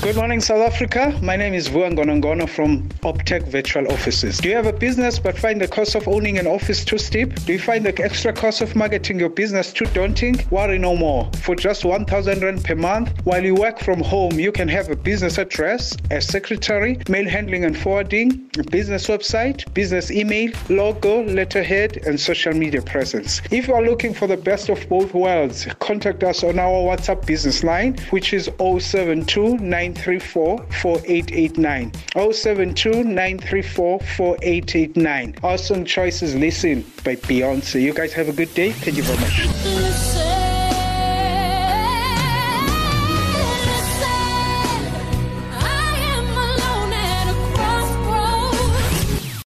Good morning, South Africa. My name is Vuan Gonongono from Opteck Virtual Offices. Do you have a business but find the cost of owning an office too steep? Do you find the extra cost of marketing your business too daunting? Worry no more. For just 1,000 Rand per month, while you work from home, you can have a business address, a secretary, mail handling and forwarding, a business website, business email, logo, letterhead, and social media presence. If you are looking for the best of both worlds, contact us on our WhatsApp business line, which is 072 934 4889. 072 934 4889. Awesome Choices Listen by Beyonce. You guys have a good day. Thank you very much.